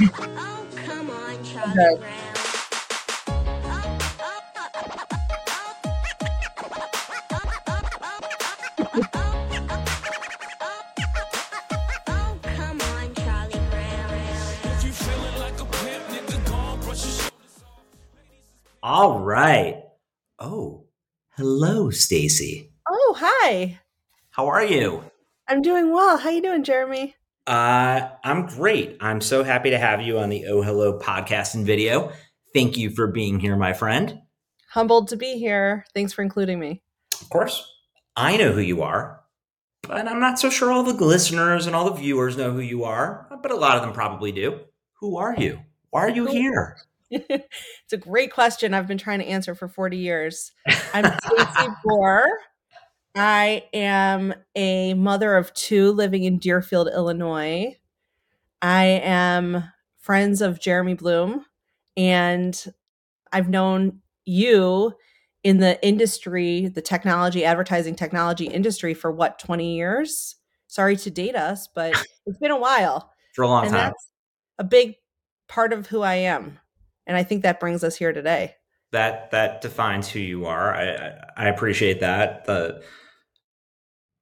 oh, come on, Charlie Okay. Brown. Oh, come on, Charlie Brown. All right. Oh, hello, Stacy. Oh, hi. How are you? I'm doing well. How you doing, Jeremy? Uh, I'm great. I'm so happy to have you on the Oh Hello podcast and video. Thank you for being here, my friend. Humbled to be here. Thanks for including me. Of course, I know who you are, but I'm not so sure all the listeners and all the viewers know who you are, but a lot of them probably do. Who are you? Why are you here? it's a great question I've been trying to answer for 40 years. I'm Stacy Bohrer. I am a mother of two living in Deerfield, Illinois. I am friends of Jeremy Bloom, and I've known you in the industry, the technology, advertising technology industry for what, 20 years? Sorry to date us, but it's been a while. For a long and time. that's a big part of who I am. And I think that brings us here today. That that defines who you are. I I, appreciate that. The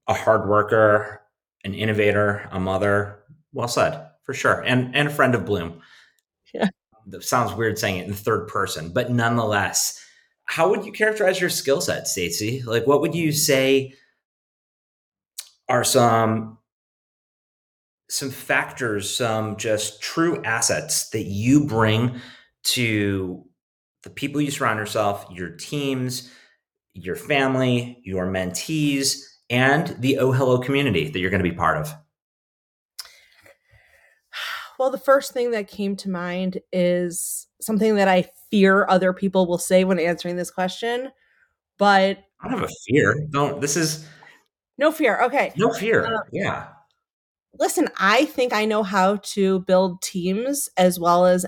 a hard worker, an innovator, a mother. Well said, for sure, and and a friend of Bloom. Yeah. That sounds weird saying it in third person, but nonetheless, how would you characterize your skill set, Stacy? Like, what would you say are some some factors, some just true assets that you bring to the people you surround yourself, your teams, your family, your mentees, and the Oh Hello community that you're going to be part of. Well, the first thing that came to mind is something that I fear other people will say when answering this question, but I don't have a fear. Don't. This is no fear. Okay. no fear. Uh, yeah. Listen, I think I know how to build teams as well as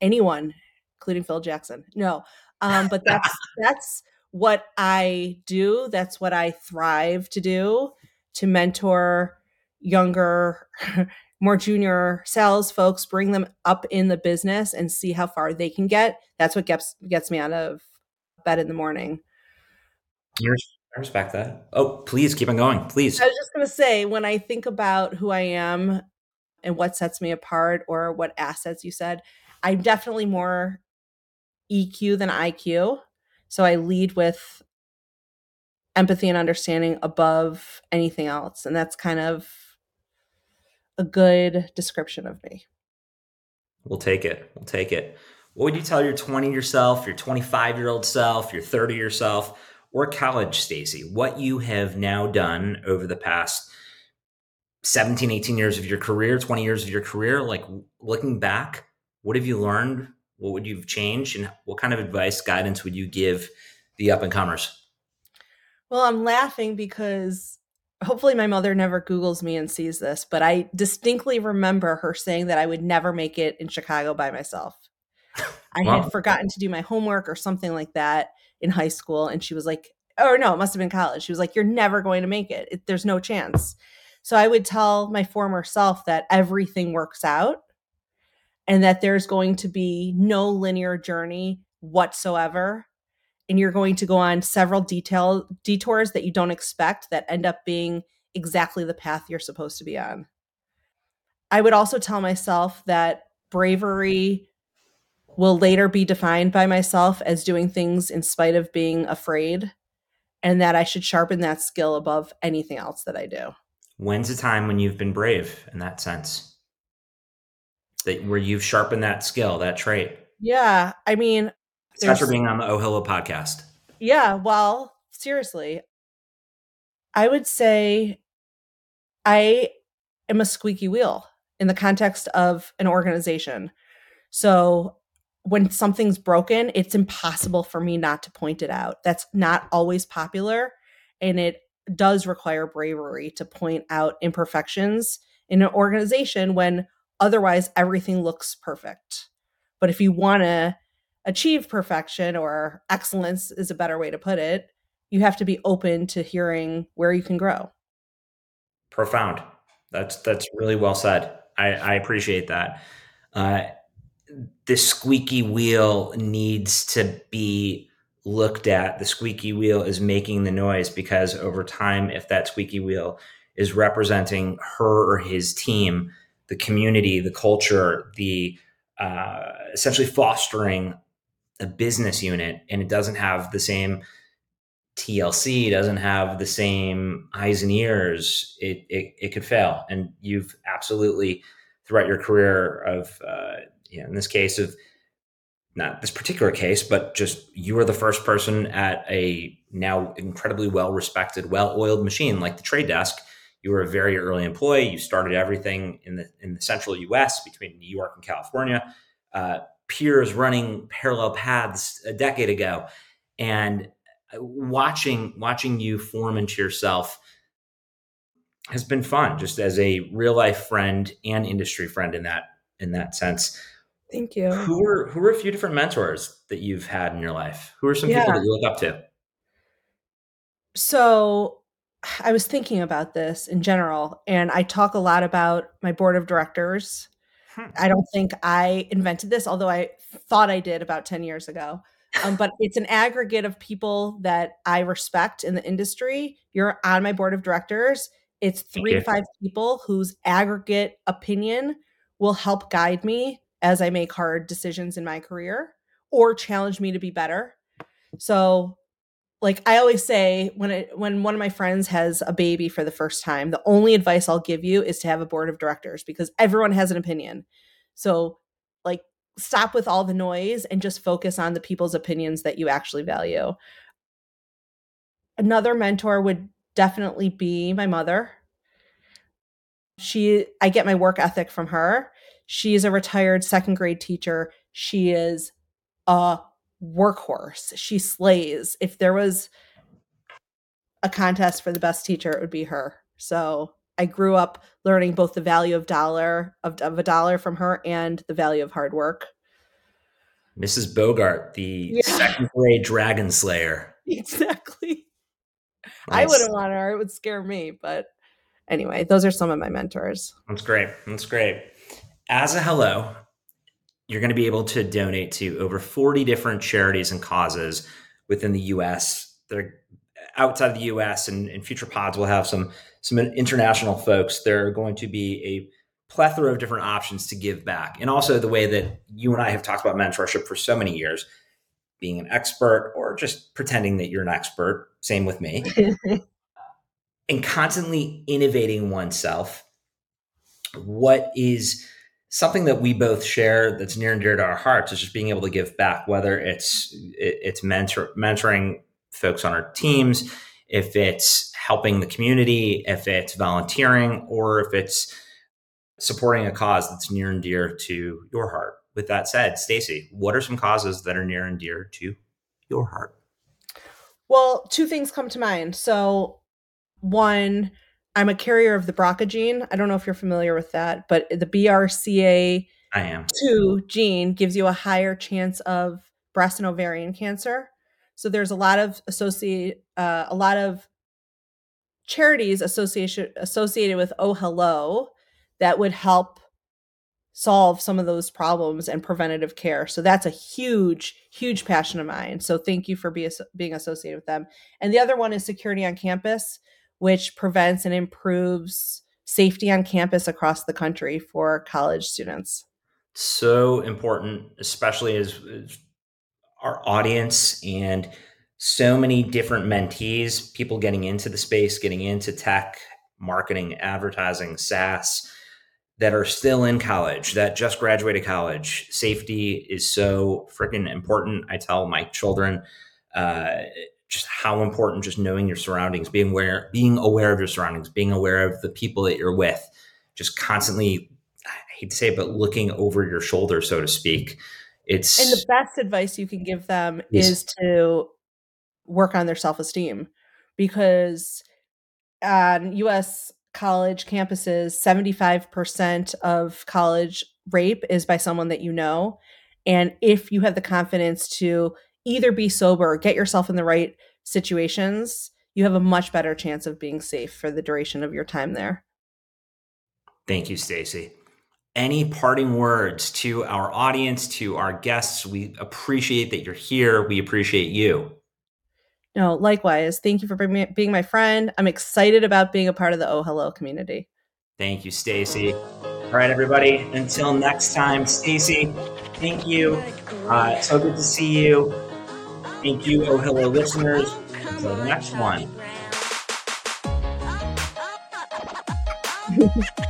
anyone, including Phil Jackson. No. Um, but that's that's what I do. That's what I thrive to do to mentor younger, more junior sales folks, bring them up in the business and see how far they can get. That's what gets gets me out of bed in the morning. I respect that. Oh, please keep on going. Please. I was just going to say, when I think about who I am and what sets me apart or what assets you said, I'm definitely more EQ than IQ. So I lead with empathy and understanding above anything else. And that's kind of a good description of me. We'll take it. We'll take it. What would you tell your 20 yourself, your 25 year old self, your 30 yourself, or college Stacy? What you have now done over the past 17, 18 years of your career, 20 years of your career, like looking back, what have you learned? What would you have changed? And what kind of advice, guidance would you give the up and comers? Well, I'm laughing because hopefully my mother never Googles me and sees this, but I distinctly remember her saying that I would never make it in Chicago by myself. I Wow. had forgotten to do my homework or something like that in high school. And she was like, or no, it must have been college. She was like, You're never going to make it. it there's no chance. So I would tell my former self that everything works out and that there's going to be no linear journey whatsoever and you're going to go on several detail detours that you don't expect that end up being exactly the path you're supposed to be on. I would also tell myself that bravery will later be defined by myself as doing things in spite of being afraid and that I should sharpen that skill above anything else that I do. When's a time when you've been brave in that sense? That where you've sharpened that skill, that trait. Yeah, I mean, Thanks for being on the Oh podcast. Yeah, well, seriously, I would say I am a squeaky wheel in the context of an organization. So when something's broken, it's impossible for me not to point it out. That's not always popular. And it does require bravery to point out imperfections in an organization when otherwise everything looks perfect. But if you want to achieve perfection or excellence is a better way to put it, you have to be open to hearing where you can grow. Profound. That's that's really well said. I, I appreciate that. Uh, the squeaky wheel needs to be looked at. The squeaky wheel is making the noise because over time, if that squeaky wheel is representing her or his team, the community, the culture, the uh, essentially fostering a business unit, and it doesn't have the same TLC, doesn't have the same eyes and ears, it, it, it could fail. And you've absolutely, throughout your career of, uh, you know, in this case of not this particular case, but just you were the first person at a now incredibly well respected, well oiled machine like the trade desk. You were a very early employee. You started everything in the in the central U.S. between New York and California. Uh, peers running parallel paths a decade ago, and watching watching you form into yourself has been fun. Just as a real life friend and industry friend in that in that sense. Thank you. Who are who are a few different mentors that you've had in your life? Who are some Yeah. people that you look up to? So I was thinking about this in general, and I talk a lot about my board of directors. Hmm. I don't think I invented this, although I thought I did about 10 years ago. Um, but it's an aggregate of people that I respect in the industry. You're on my board of directors. It's three to five people whose aggregate opinion will help guide me as I make hard decisions in my career or challenge me to be better. So like I always say when it when one of my friends has a baby for the first time, the only advice I'll give you is to have a board of directors because everyone has an opinion. So like stop with all the noise and just focus on the people's opinions that you actually value. Another mentor would definitely be my mother. She I get my work ethic from her. She's a retired second grade teacher. She is a workhorse. She slays. If there was a contest for the best teacher, it would be her. So I grew up learning both the value of dollar of, of a dollar from her and the value of hard work. Mrs. Bogart, the Yeah. second grade dragon slayer. Exactly. I wouldn't want her. It would scare me. But anyway, those are some of my mentors. That's great. That's great. As a hello, you're going to be able to donate to over 40 different charities and causes within the US. They're outside of the US and in future pods we'll have some some international folks. There are going to be a plethora of different options to give back. And also the way that you and I have talked about mentorship for so many years, being an expert or just pretending that you're an expert, same with me and constantly innovating oneself. What is something that we both share that's near and dear to our hearts is just being able to give back, whether it's it's mentor, mentoring folks on our teams, if it's helping the community, if it's volunteering, or if it's supporting a cause that's near and dear to your heart. With that said, Stacy, what are some causes that are near and dear to your heart? Well, two things come to mind. So, one, I'm a carrier of the BRCA gene. I don't know if you're familiar with that, but the BRCA2 I am. gene gives you a higher chance of breast and ovarian cancer. So there's a lot of associate uh, a lot of charities association associated with Oh Hello that would help solve some of those problems and preventative care. So that's a huge, huge passion of mine. So thank you for be, being associated with them. And the other one is security on campus, which prevents and improves safety on campus across the country for college students. so important, especially as, our audience and so many different mentees, people getting into the space, getting into tech, marketing, advertising, SaaS, that are still in college, that just graduated college. Safety is so freaking important. I tell my children uh, just how important just knowing your surroundings, being aware, being aware of your surroundings, being aware of the people that you're with, just constantly. I hate to say it, but looking over your shoulder, so to speak. It's And the best advice you can give them Yes. is to work on their self esteem because on US college campuses, 75% of college rape is by someone that you know. And if you have the confidence to either be sober or get yourself in the right situations, you have a much better chance of being safe for the duration of your time there. Thank you, Stacy. any parting words to our audience, to our guests? We appreciate that you're here. We appreciate you. No, likewise. Thank you for being being my friend. I'm excited about being a part of the Oh Hello community. Thank you, Stacy. All right, everybody. Until next time, Stacy. Thank you. Uh, so good to see you. Thank you, Oh Hello listeners. Until the next one. one.